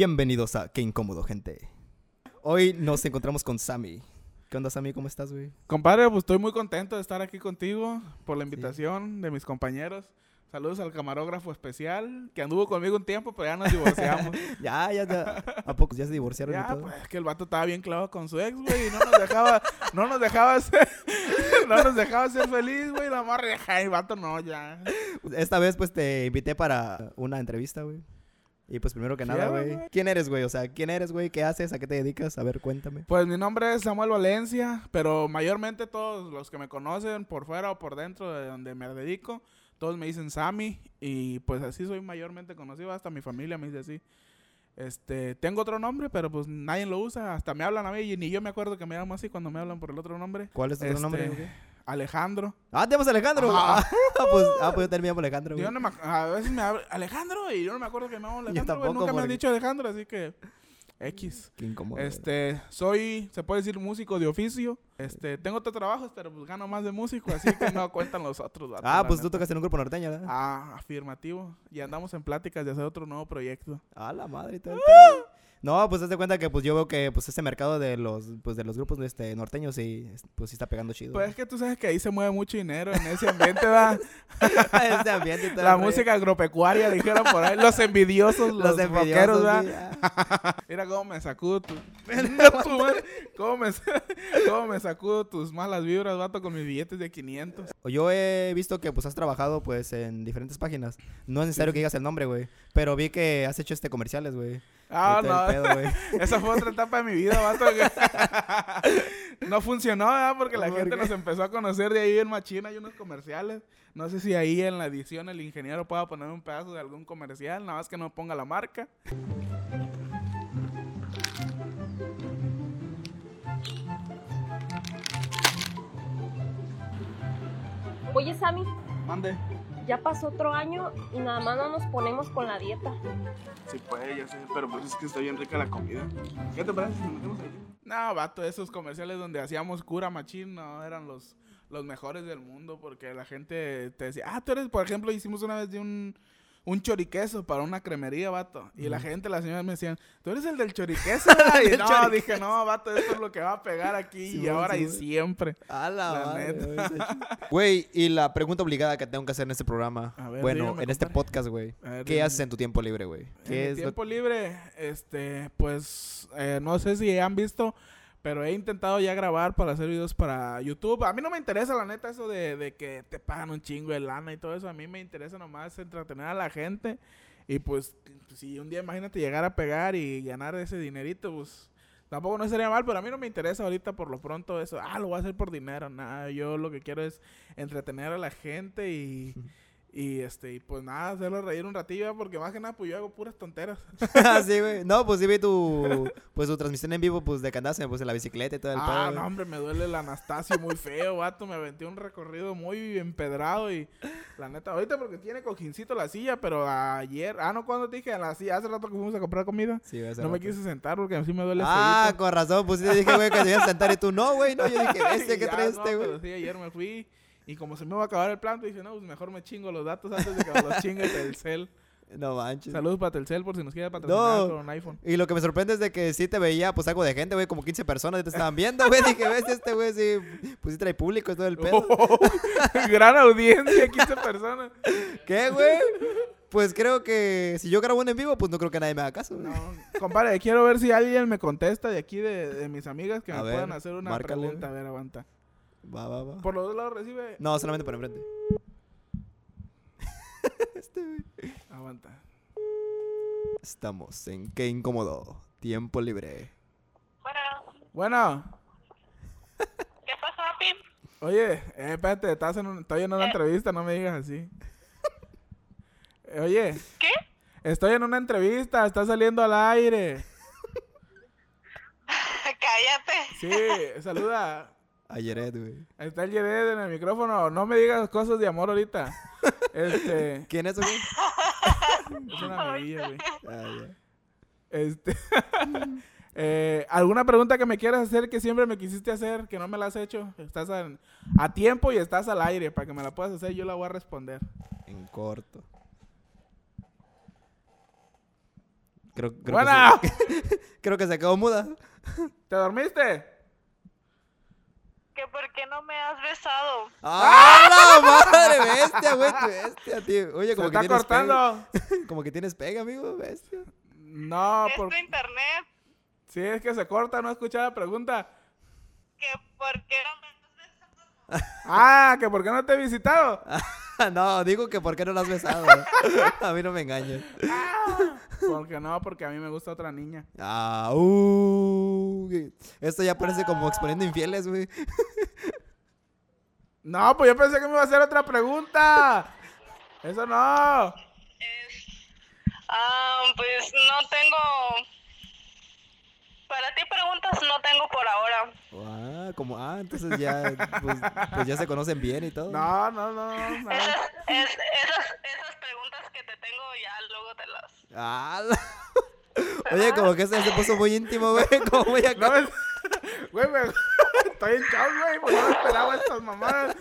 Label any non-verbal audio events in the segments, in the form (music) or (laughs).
Bienvenidos a Qué Incómodo, gente. Hoy nos encontramos con Sammy. ¿Qué onda, Sammy? ¿Cómo estás, güey? Compadre, pues estoy muy contento de estar aquí contigo por la invitación de mis compañeros. Saludos al camarógrafo especial que anduvo conmigo un tiempo, pero ya nos divorciamos. (laughs) ya, ya, ya. ¿A poco ya se divorciaron y ya, todo? pues es que el vato estaba bien clavado con su ex, güey, y no nos dejaba, no nos dejaba ser, (laughs) no nos dejaba ser feliz, güey, la morra, y el vato no, ya. Esta vez, pues, te invité para una entrevista, güey. Y pues, primero que nada, güey. ¿Quién eres, güey? O sea, ¿quién eres, güey? ¿Qué haces? ¿A qué te dedicas? A ver, cuéntame. Pues mi nombre es Samuel Valencia, pero mayormente todos los que me conocen por fuera o por dentro de donde me dedico, todos me dicen Sammy y pues así soy mayormente conocido, hasta mi familia me dice así. Este, tengo otro nombre, pero pues nadie lo usa, hasta me hablan a mí y ni yo me acuerdo que me llamo así cuando me hablan por el otro nombre. ¿Cuál es tu otro Este, nombre? Alejandro. Ah, te llamas Alejandro. Ah, (laughs) pues, ah, pues yo (laughs) también me llamo Alejandro, güey. Yo no me a veces me hablan Alejandro y yo no me acuerdo que me llamo Alejandro, güey, nunca me han dicho Alejandro, así que X. Qué incómodo. güey. Este, soy, se puede decir músico de oficio. Este, tengo otros trabajos, pero pues gano más de músico, así que no (laughs) cuentan los otros. Ah, pues tú tocas en un grupo norteño, ¿verdad? Ah, afirmativo. Y andamos en pláticas de hacer otro nuevo proyecto. Ah, la madre todo. el. No, pues haz de cuenta que pues yo veo que pues ese mercado de los pues de los grupos este norteños sí pues sí está pegando chido. Pues es que tú sabes que ahí se mueve mucho dinero en ese ambiente, ¿verdad? (laughs) Ese ambiente y todo La música agropecuaria, dijeron por ahí. Los envidiosos, los, los envidiosos, ah. (laughs) Mira cómo me sacudo tu... (laughs) ¿Cómo, me, cómo me sacudo tus malas vibras, vato, con mis billetes de 500. Yo he visto que pues has trabajado pues en diferentes páginas. No es necesario que digas el nombre, güey, pero vi que has hecho este comerciales, güey. Ah, no. Pedo, güey. (laughs) Esa fue otra etapa de mi vida, vato. que (laughs) no funcionó, ¿verdad? Porque la ¿Por gente qué? nos empezó a conocer de ahí en Machina y unos comerciales. No sé si ahí en la edición el ingeniero pueda poner un pedazo de algún comercial, nada más que no ponga la marca. Oye, Sammy, Mande. Ya pasó otro año y nada más no nos ponemos con la dieta. Sí puede, ya sé, pero pues es que está bien rica la comida. ¿Qué te parece si nos metemos ahí? No, vato, esos comerciales donde hacíamos cura machín no eran los, los mejores del mundo porque la gente te decía, ah, tú eres, por ejemplo, hicimos una vez de un, un choriqueso para una cremería, vato. Y la gente, las señoras me decían, tú eres el del (laughs) choriqueso. ¿verdad?" y no, choriqueso. dije, no, vato, esto es lo que va a pegar aquí y ahora y Simón. siempre. A la, La madre, neta. (laughs) güey, y la pregunta obligada que tengo que hacer en este programa. A ver, bueno, dígame, en este podcast, güey. ¿Qué haces en tu tiempo libre, güey? En ¿Qué mi lo- tiempo libre, este, pues, eh, no sé si han visto, pero he intentado ya grabar para hacer videos para YouTube. A mí no me interesa, la neta, eso de, de que te pagan un chingo de lana y todo eso. A mí me interesa nomás entretener a la gente. Y pues, si un día, imagínate, llegar a pegar y ganar ese dinerito, pues, tampoco no sería mal, pero a mí no me interesa ahorita por lo pronto eso. Ah, lo voy a hacer por dinero. Nada, yo lo que quiero es entretener a la gente y... (laughs) Y este, y pues nada, hacerlo reír un ratillo, porque más que nada, pues yo hago puras tonteras. (laughs) Sí, güey. No, pues sí vi tu, pues, tu transmisión en vivo, pues, de en, pues, en la bicicleta y todo el Ah, pedo, no, güey. hombre, me duele el Anastasio muy feo, vato. Me aventé un recorrido muy empedrado y la neta, ahorita porque tiene cojincito la silla, pero ayer, ah, no, cuando te dije, a la silla, hace rato que fuimos a comprar comida, Sí, hace no me quise sentar porque así me duele el Ah, con razón, pues sí te dije, güey, que te ibas a sentar y tú no, güey, no. Yo dije, (laughs) bestia, ¿qué Ya, traes no, este, pero güey? sí, ayer me fui y como se me va a acabar el plan, dije, no, pues mejor me chingo los datos antes de que me los chingue Telcel. (laughs) No manches. Saludos para Telcel por si nos quiere patrocinar No. con un iPhone. Y lo que me sorprende es de que sí te veía, pues, algo de gente, güey, como 15 personas te estaban viendo, güey. (laughs) Dije, bestia, este güey, sí, pues, sí trae público y todo el pedo. (laughs) Gran audiencia, 15 personas. ¿Qué, güey? Pues creo que si yo grabo un en vivo, pues no creo que nadie me haga caso, güey. No, compadre, quiero ver si alguien me contesta de aquí de, de mis amigas que A me ver, puedan hacer una márcale. pregunta. A ver, aguanta. Va, va, va. Por los dos lados recibe. No, solamente por enfrente. (laughs) este, güey. Aguanta. Estamos en Qué Incómodo. Tiempo libre. Bueno, Bueno, (laughs) ¿qué pasó, Pim? oye, eh, espérate, estás en un- estoy en una entrevista, no me digas así. Eh, Oye, ¿Qué? estoy en una entrevista, está saliendo al aire. (laughs) Cállate. Sí, saluda. Ayer, güey. Ahí está el Yered en el micrófono. No me digas cosas de amor ahorita. (laughs) Este, ¿Quién es, güey? (laughs) es una amiguilla, güey. Ah, ya. Este, (laughs) eh, ¿Alguna pregunta que me quieras hacer que siempre me quisiste hacer, que no me la has hecho? Estás a tiempo y estás al aire. Para que me la puedas hacer, yo la voy a responder. En corto. Creo, creo, ¡Buena! Que se, creo que se quedó muda. ¿Te dormiste? ¿Que por qué no me has besado? ¡Ah, la (laughs) madre! Bestia, güey, bestia, tío. Oye, Se como que está tienes cortando. pega. (laughs) Como que tienes pega, amigo, bestia. No, es por... tu internet. sí, es que se corta, no escuché la pregunta. ¿Que por qué no me has besado? Ah, que por qué no te he visitado. (laughs) (laughs) No, digo que ¿por qué no la has besado? (laughs) A mí no me engañes. (laughs) Porque no, porque a mí me gusta otra niña. Ah, uh, Esto ya parece como exponiendo infieles, güey. No, pues yo pensé que me iba a hacer otra pregunta. Eso no. Es... Ah, pues no tengo... Para ti preguntas no tengo por ahora. Ah, como, ah, entonces ya, pues, pues ya se conocen bien y todo. No, no, no. no. Esas, es- esas, esas preguntas que te tengo ya luego te las... Ah, la- (laughs) Oye, como que esto se puso muy íntimo, güey. (laughs) Como muy acá. No Güey, me... (laughs) estoy en shock, güey. Pues no me esperaba estas mamadas.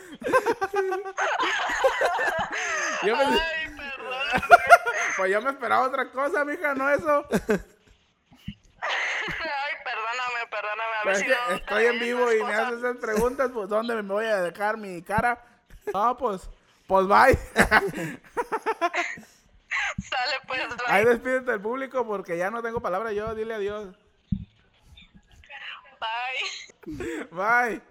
Yo me... Ay, perdón. Pues yo me esperaba otra cosa, mija, no eso. A Pero ver es si que no estoy en vivo y me haces esas preguntas, pues ¿dónde me voy a dejar mi cara? (laughs) No, pues, pues bye. (laughs) Sale pues, Ahí bye. despídete del público porque ya no tengo palabra yo, dile adiós. Bye. Bye.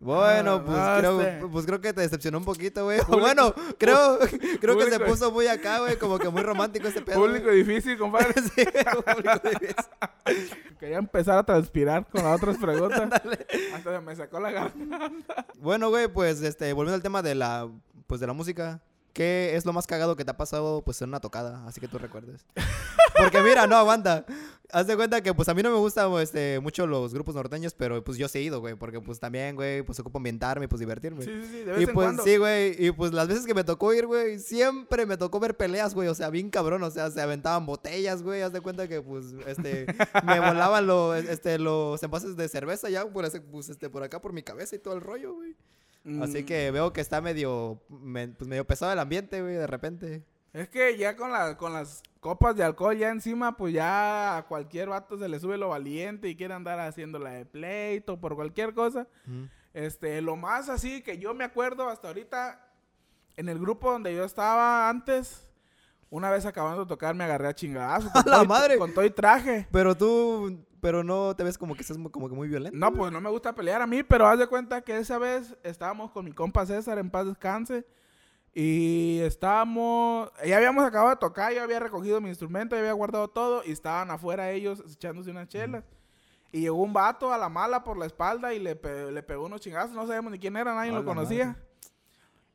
Bueno, Ah, pues, no creo, pues creo que te decepcionó un poquito, güey. (laughs) Bueno, creo, creo que se puso muy acá, güey. Como que muy romántico este pedo. Público güey. difícil, compadre. (laughs) Sí, público difícil. Quería empezar a transpirar con las otras preguntas. (laughs) Hasta me sacó la garganta. Bueno, güey, pues este, volviendo al tema de la, pues de la música. ¿Qué es lo más cagado que te ha pasado pues en una tocada? Así que tú recuerdes. Porque mira, no aguanta. Haz de cuenta que pues a mí no me gustan este, mucho los grupos norteños, pero pues yo sí he ido, güey. Porque pues también, güey, pues ocupo ambientarme y pues divertirme. Sí, sí, sí, de vez Y en pues cuando. sí, güey. Y pues las veces que me tocó ir, güey, siempre me tocó ver peleas, güey. O sea, bien cabrón. O sea, se aventaban botellas, güey. Haz de cuenta que, pues, este, me (laughs) volaban los, este, los envases de cerveza ya, por, ese, pues, este, por acá por mi cabeza y todo el rollo, güey. Así Mm, que veo que está medio, me- pues, medio pesado el ambiente, güey, de repente. Es que ya con, la, con las copas de alcohol ya encima, pues ya a cualquier vato se le sube lo valiente y quiere andar haciendo la de pleito por cualquier cosa. Este, lo más así que yo me acuerdo hasta ahorita, en el grupo donde yo estaba antes, una vez acabando de tocar me agarré a chingadazos. (laughs) con ¡A la madre! Con todo y traje. Pero tú, pero no te ves como que estás mu- como que muy violento. No, pues no me gusta pelear a mí, pero haz de cuenta que esa vez estábamos con mi compa César en paz descanse. Y estábamos, ya habíamos acabado de tocar, yo había recogido mi instrumento, ya había guardado todo y estaban afuera ellos echándose unas chelas. Y llegó un vato a la mala por la espalda y le, pe- le pegó unos chingazos, no sabemos ni quién era, nadie lo conocía. madre.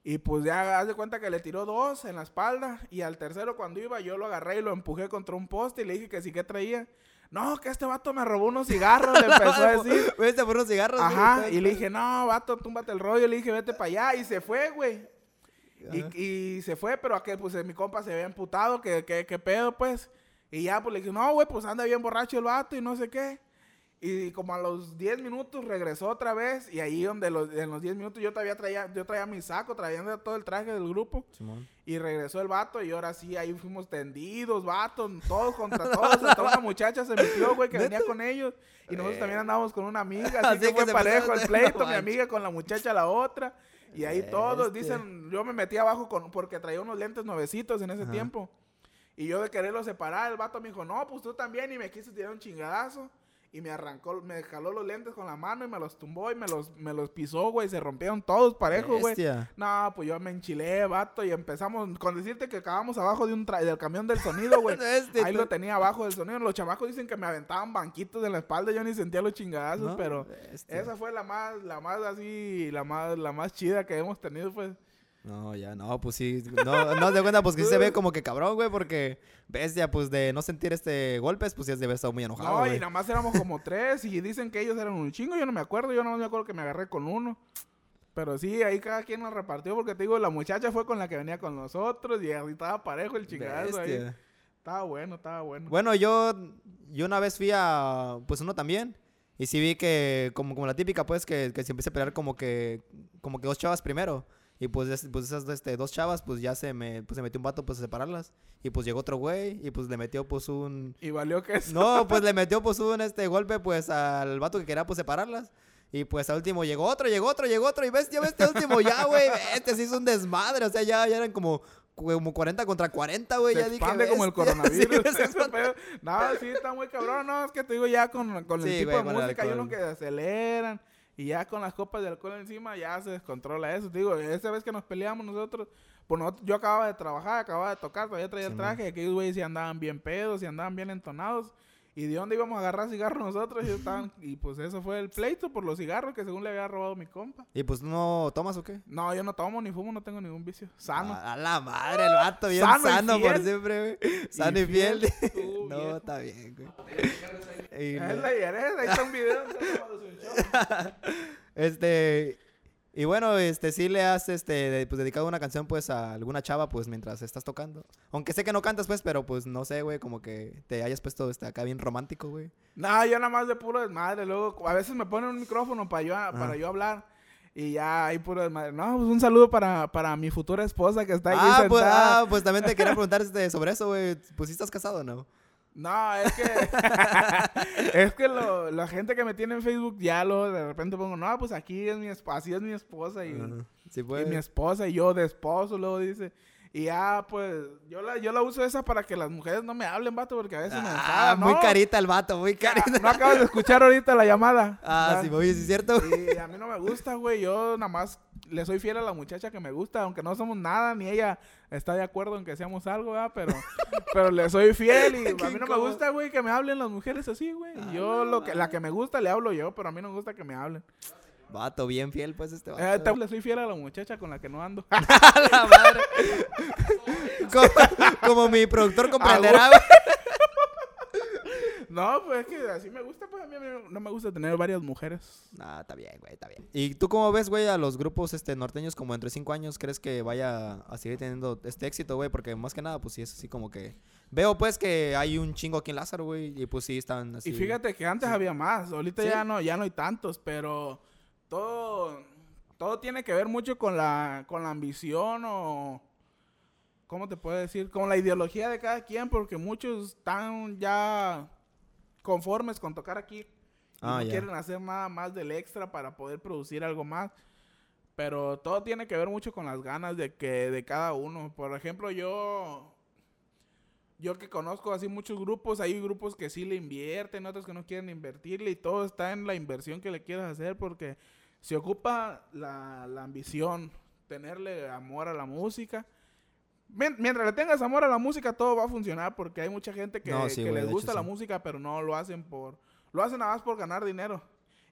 Y pues ya haz de cuenta que le tiró dos en la espalda y al tercero cuando iba yo lo agarré y lo empujé contra un poste y le dije que sí que traía. No, que este vato me robó unos cigarros, le empezó a (laughs) decir. Vete por unos cigarros. Ajá, y le dije, no, vato, túmbate el rollo. Le dije, vete para allá. Y se fue, güey. Y, y se fue, pero aquel, pues mi compa se había emputado, que, que, que pedo, pues. Y ya, pues le dije, no, güey, pues anda bien borracho el vato y no sé qué. Y como a los 10 minutos regresó otra vez. Y ahí donde los, en los 10 minutos yo todavía traía, yo traía mi saco, traía todo el traje del grupo. Simón. Y regresó el vato y ahora sí, ahí fuimos tendidos, vatos, todos contra todos. Hasta una muchacha se metió, güey, que venía con ellos. Y nosotros también andábamos con una amiga. Así, (laughs) Así que que fue parejo el (laughs) pleito, no mi amiga con la muchacha la otra. Y ahí todos Bestia. dicen, yo me metí abajo con, porque traía unos lentes nuevecitos en ese Ajá. tiempo. Y yo de quererlo separar, el vato me dijo, no, pues tú también. Y me quiso tirar un chingadazo. Y me arrancó, me jaló los lentes con la mano y me los tumbó y me los, me los pisó, güey. Se rompieron todos parejos, güey. No, pues yo me enchilé, vato, y empezamos, con decirte que acabamos abajo de un tra- del camión del sonido, güey. (laughs) Este, Ahí lo tenía abajo del sonido. Los chamacos dicen que me aventaban banquitos en la espalda, yo ni sentía los chingadazos, No, pero esa fue la más, la más así, la más, la más chida que hemos tenido, pues. No, ya, no, pues sí. No, no te cuenta, pues que sí se ve como que cabrón, güey, porque bestia, pues de no sentir este golpes, pues sí debe estar muy enojado, No, güey. y nada más éramos como tres, y dicen que ellos eran un chingo, yo no me acuerdo, yo no me acuerdo que me agarré con uno. Pero sí, ahí cada quien nos repartió, porque te digo, la muchacha fue con la que venía con nosotros, y ahí estaba parejo el chingadazo ahí. Estaba bueno, estaba bueno. Bueno, yo, yo una vez fui a, pues uno también, y sí vi que, como, como la típica, pues, que, que se empieza a pelear como que, como que dos chavas primero. Y pues, es- pues esas este, dos chavas, pues ya se me pues, se metió un vato pues a separarlas. Y pues llegó otro güey y pues le metió pues un... Y valió que eso. No, pues le (laughs) metió pues un este golpe pues al vato que quería pues separarlas. Y pues al último llegó otro, llegó otro, llegó otro. Y ves, ya ves, este último ya, güey. Este se hizo un desmadre. O sea, ya, ya eran como, como 40 contra 40, güey. Ya dije, expande como el (laughs) coronavirus. Sí, (laughs) no, sí, está muy cabrón. No, es que te digo ya con, con el Sí, tipo güey, de música, hay unos que aceleran. Y ya con las copas de alcohol encima ya se descontrola eso. Digo, esa vez que nos peleamos nosotros, pues nosotros- yo acababa de trabajar, acababa de tocar, todavía traía el Sí, traje. Y aquellos güeyes sí andaban bien pedos, y andaban bien entonados. ¿Y de dónde íbamos a agarrar cigarros nosotros? Y, estaban, y pues eso fue el pleito por los cigarros que según le había robado mi compa. Y pues no tomas o qué? No, yo no tomo ni fumo, no tengo ningún vicio. Sano. A, a la madre, el vato bien Sano sano, y por fiel. siempre, güey. Sano y fiel. Tú, (laughs) no, viejo. está bien, güey. Y ahí está un video. (laughs) (laughs) Este. Y bueno, este, sí le has este, pues, dedicado una canción pues a alguna chava pues mientras estás tocando. Aunque sé que no cantas pues, pero pues no sé, güey, como que te hayas puesto este, acá bien romántico, güey. No, yo nada más de puro desmadre. Luego, a veces me ponen un micrófono para yo, para yo hablar. Y ya hay puro desmadre. No, pues un saludo para, para mi futura esposa que está aquí Ah pues, ah, pues también te quería (laughs) preguntar este, sobre eso, güey. Pues sí estás casado o no? No, es que. (laughs) es que lo- la gente que me tiene en Facebook ya lo de repente pongo, no, pues aquí es mi esposa, así es mi esposa. Y, Ajá. Sí, y mi esposa y yo de esposo, luego dice. Y ya, pues, yo la, yo la uso esa para que las mujeres no me hablen, vato, porque a veces me Ah, enfadan. muy ¿no? carita el vato, muy carita. No acabas de escuchar ahorita la llamada. (laughs) Ah, Ya. sí, oye, sí es cierto. Y a mí no me gusta, güey. Yo nada más le soy fiel a la muchacha que me gusta, aunque no somos nada, ni ella está de acuerdo en que seamos algo, ¿verdad? Pero, (laughs) pero le soy fiel y a mí no me gusta, güey, que me hablen las mujeres así, güey. Y yo lo que, la que me gusta le hablo yo, pero a mí no me gusta que me hablen. Vato, bien fiel, pues este vato. Eh, te- le soy fiel a la muchacha con la que no ando. (laughs) A la madre. (laughs) como, como mi productor comprenderá, güey. No, pues es que así me gusta, pues a mí no me gusta tener varias mujeres. Ah, está bien, güey, está bien. ¿Y tú cómo ves, güey, a los grupos este, norteños como entre cinco años? ¿Crees que vaya a seguir teniendo este éxito, güey? Porque más que nada, pues sí es así como que... Veo, pues, que hay un chingo aquí en Lázaro, güey, y pues sí están así... Y fíjate que antes había más, ahorita Sí. ya no, ya no hay tantos, pero todo, todo tiene que ver mucho con la, con la ambición o, ¿cómo te puedo decir? Con la ideología de cada quien, porque muchos están ya conformes con tocar aquí y Ah, no quieren hacer nada más del extra para poder producir algo más. Pero todo tiene que ver mucho con las ganas de que de cada uno. Por ejemplo, yo yo que conozco así muchos grupos, hay grupos que sí le invierten, otros que no quieren invertirle y todo está en la inversión que le quieras hacer porque se ocupa la, la ambición, tenerle amor a la música. Mien- Mientras le tengas amor a la música, todo va a funcionar porque hay mucha gente que, No, sí, que les gusta hecho, la sí. música, pero no lo hacen por... Lo hacen nada más por ganar dinero.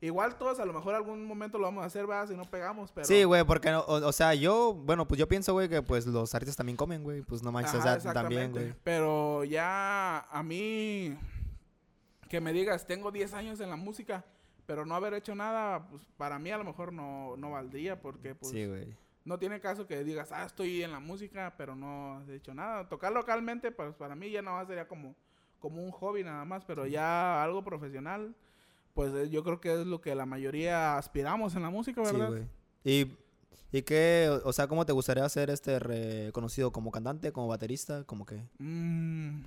Igual todos a lo mejor algún momento lo vamos a hacer, ¿verdad? Si no pegamos, pero... Sí, güey, porque, no- o, o sea, yo, bueno, pues yo pienso, güey, que pues los artistas también comen, güey. Pues no manches, o Ajá, sea, también, güey. Pero ya a mí que me digas, tengo 10 años en la música, pero no haber hecho nada, pues para mí a lo mejor no, no valdría porque pues Sí, güey. No tiene caso que digas, ah, estoy en la música, pero no has hecho nada. Tocar localmente, pues para mí ya no sería como, como un hobby nada más, pero ya algo profesional, pues eh, yo creo que es lo que la mayoría aspiramos en la música, Sí, ¿verdad? güey. ¿Y, ¿Y qué, o- o sea, cómo te gustaría ser este reconocido como cantante, como baterista, como que? Mm.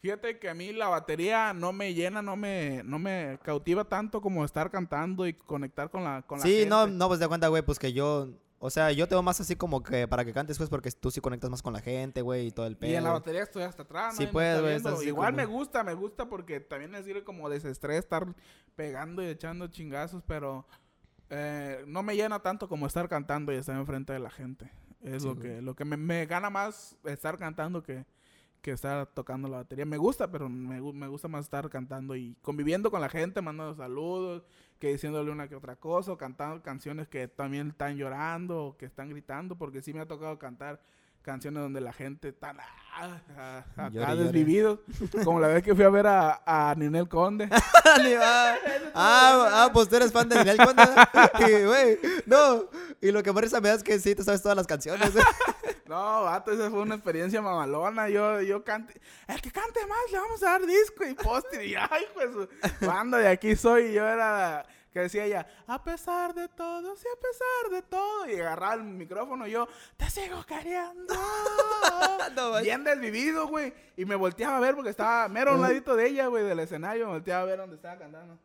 Fíjate que a mí la batería no me llena, no me, no me cautiva tanto como estar cantando y conectar con la, con la Sí, no, gente. no, pues de cuenta, güey, pues que yo, o sea, yo te veo más así como que para que cantes, pues, porque tú sí conectas más con la gente, güey, y todo el pedo. Y en la batería estoy hasta atrás. Sí me puedes, está güey, Igual como- me gusta, me gusta porque también me sirve como desestrés estar pegando y echando chingazos, pero eh, no me llena tanto como estar cantando y estar enfrente de la gente. Es Sí, lo güey. que, lo que me, me gana más estar cantando que, que estar tocando la batería. Me gusta, pero me, me gusta más estar cantando y conviviendo con la gente, mandando saludos, que diciéndole una que otra cosa, o cantando canciones que también están llorando o que están gritando, porque sí me ha tocado cantar canciones donde la gente está ah, ah, acá Llore, llore. desvividos, como la vez que fui a ver a, a Ninel Conde. (laughs) ah, ah, ah, pues tú eres fan de Ninel Conde. (laughs) Y, güey, no. Y lo que más me da es que sí, te sabes todas las canciones. (laughs) (laughs) No, vato, esa fue una experiencia mamalona. Yo, yo cante, el que cante más le vamos a dar disco y póster. Y ay, pues, banda de aquí soy. Yo era Que decía ella, a pesar de todo, sí, a pesar de todo. Y agarraba el micrófono y yo, te sigo queriendo. (laughs) No. Bien desvivido, güey. Y me volteaba a ver porque estaba mero a un ladito de ella, güey, del escenario. Me volteaba a ver dónde estaba cantando.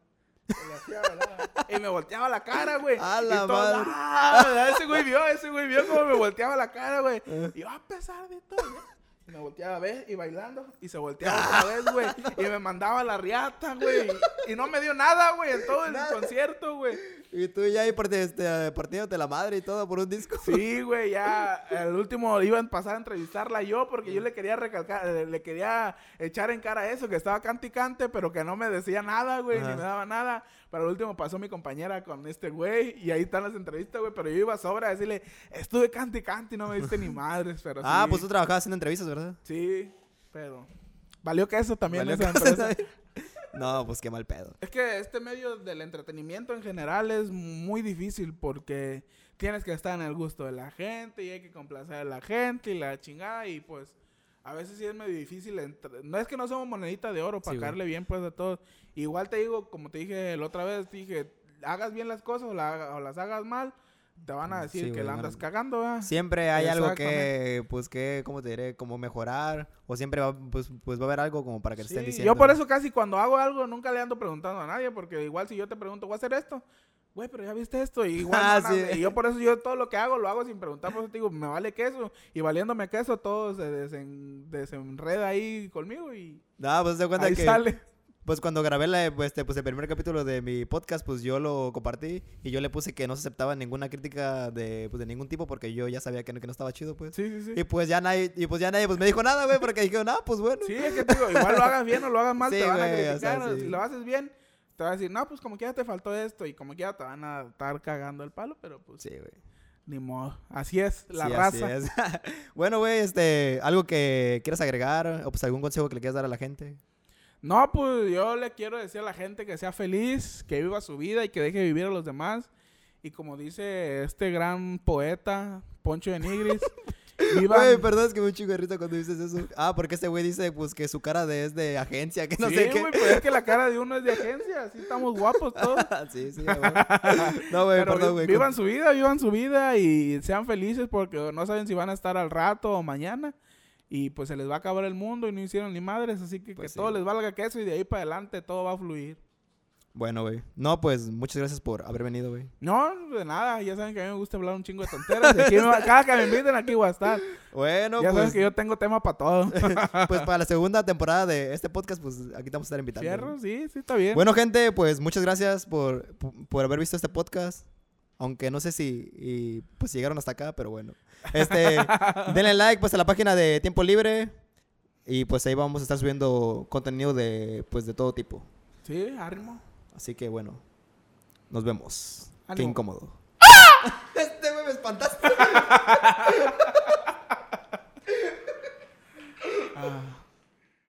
Y me volteaba la cara, güey. A Y madre. "Ah", ese güey vio, ese güey vio cómo me volteaba la cara, güey. Eh. Y yo, a pesar de todo. Y me volteaba a ver y bailando. Y se volteaba (laughs) otra vez, güey. Y me mandaba la riata, güey. Y no me dio nada, güey, en todo el concierto, güey. Y tú ya ahí este, partiéndote la madre y todo por un disco. Sí, güey, ya el último iba a pasar a entrevistarla yo porque yo le quería recalcar, le quería echar en cara eso, que estaba cante y cante, pero que no me decía nada, güey, ni me daba nada. Pero al último pasó mi compañera con este güey y ahí están las entrevistas, güey, pero yo iba sobra a decirle, estuve cante y cante y no me diste ni madres, pero Ah, sí, pues tú trabajabas haciendo entrevistas, ¿verdad? Sí, pero valió que eso también Valió esa que- empresa. (laughs) no, pues qué mal pedo. Es que este medio del entretenimiento en general es muy difícil porque tienes que estar en el gusto de la gente y hay que complacer a la gente y la chingada y pues a veces sí es medio difícil. No es que no somos monedita de oro para Sí, caerle bien pues a todos. Igual te digo, como te dije la otra vez, dije, hagas bien las cosas o, la o las hagas mal, te van a decir Sí, que la andas cagando, ¿verdad? Siempre hay algo que, pues, que, ¿cómo te diré? Como mejorar. O siempre va, pues, pues va a haber algo como para que te estén diciendo. yo por eso casi cuando hago algo nunca le ando preguntando a nadie, porque igual si yo te pregunto, ¿voy a hacer esto? Güey, pero ya viste esto. Y (laughs) igual Ah, sí. nada, y yo por eso yo todo lo que hago lo hago sin preguntar, por eso te digo, me vale queso. Y valiéndome queso, todo se desen- desenreda ahí conmigo y No, pues se cuenta ahí que. sale. Pues cuando grabé la, pues, este, pues, el primer capítulo de mi podcast, pues yo lo compartí y yo le puse que no se aceptaba ninguna crítica de, pues, de ningún tipo porque yo ya sabía que no, que no estaba chido, pues. Sí, sí, sí. Y pues ya nadie, y pues ya nadie pues me dijo nada, güey, porque dijeron, ah, pues bueno. Sí, es que te digo, igual lo hagas bien o lo hagas mal, Sí, te van a güey, o sea, criticar. sí. Si lo haces bien, te van a decir, no, pues como quiera te faltó esto. Y como quiera te van a estar cagando el palo, pero pues Sí, güey. ni modo. Así es, la Sí, así raza. es. (laughs) bueno, güey, este, algo que quieras agregar o pues algún consejo que le quieras dar a la gente. No, pues yo le quiero decir a la gente que sea feliz, que viva su vida y que deje vivir a los demás. Y como dice este gran poeta, Poncho de Nigris, (laughs) vivan... Güey, perdón, es que me un chingo cuando dices eso. Ah, porque este güey dice, pues, que su cara de, es de agencia, que no sí, sé qué. güey, pues es que la cara de uno es de agencia, así estamos guapos todos. (laughs) sí, sí, güey. No, güey, Pero perdón, güey. vivan su vida, vivan su vida y sean felices porque no saben si van a estar al rato o mañana. Y pues se les va a acabar el mundo y no hicieron ni madres, así que Pues que sí. todo les valga queso y de ahí para adelante todo va a fluir. Bueno, güey. No, pues, muchas gracias por haber venido, güey. No, de nada, ya saben que a mí me gusta hablar un chingo de tonteras. aquí me cada que me inviten aquí voy a estar. Bueno, ya pues, sabes que yo tengo tema para todo. (laughs) pues para la (laughs) segunda temporada de este podcast, pues aquí te vamos a estar invitando. Cierro, sí, sí, está bien. Bueno, gente, pues muchas gracias por, por, por haber visto este podcast. Aunque no sé si y, pues llegaron hasta acá, pero bueno. Este, (laughs) denle like pues a la página de Tiempo Libre y pues ahí vamos a estar subiendo contenido de pues de todo tipo. Sí, ánimo. Así que bueno, nos vemos. Qué incómodo. ¡Ah! Este me espantaste. (laughs) ah.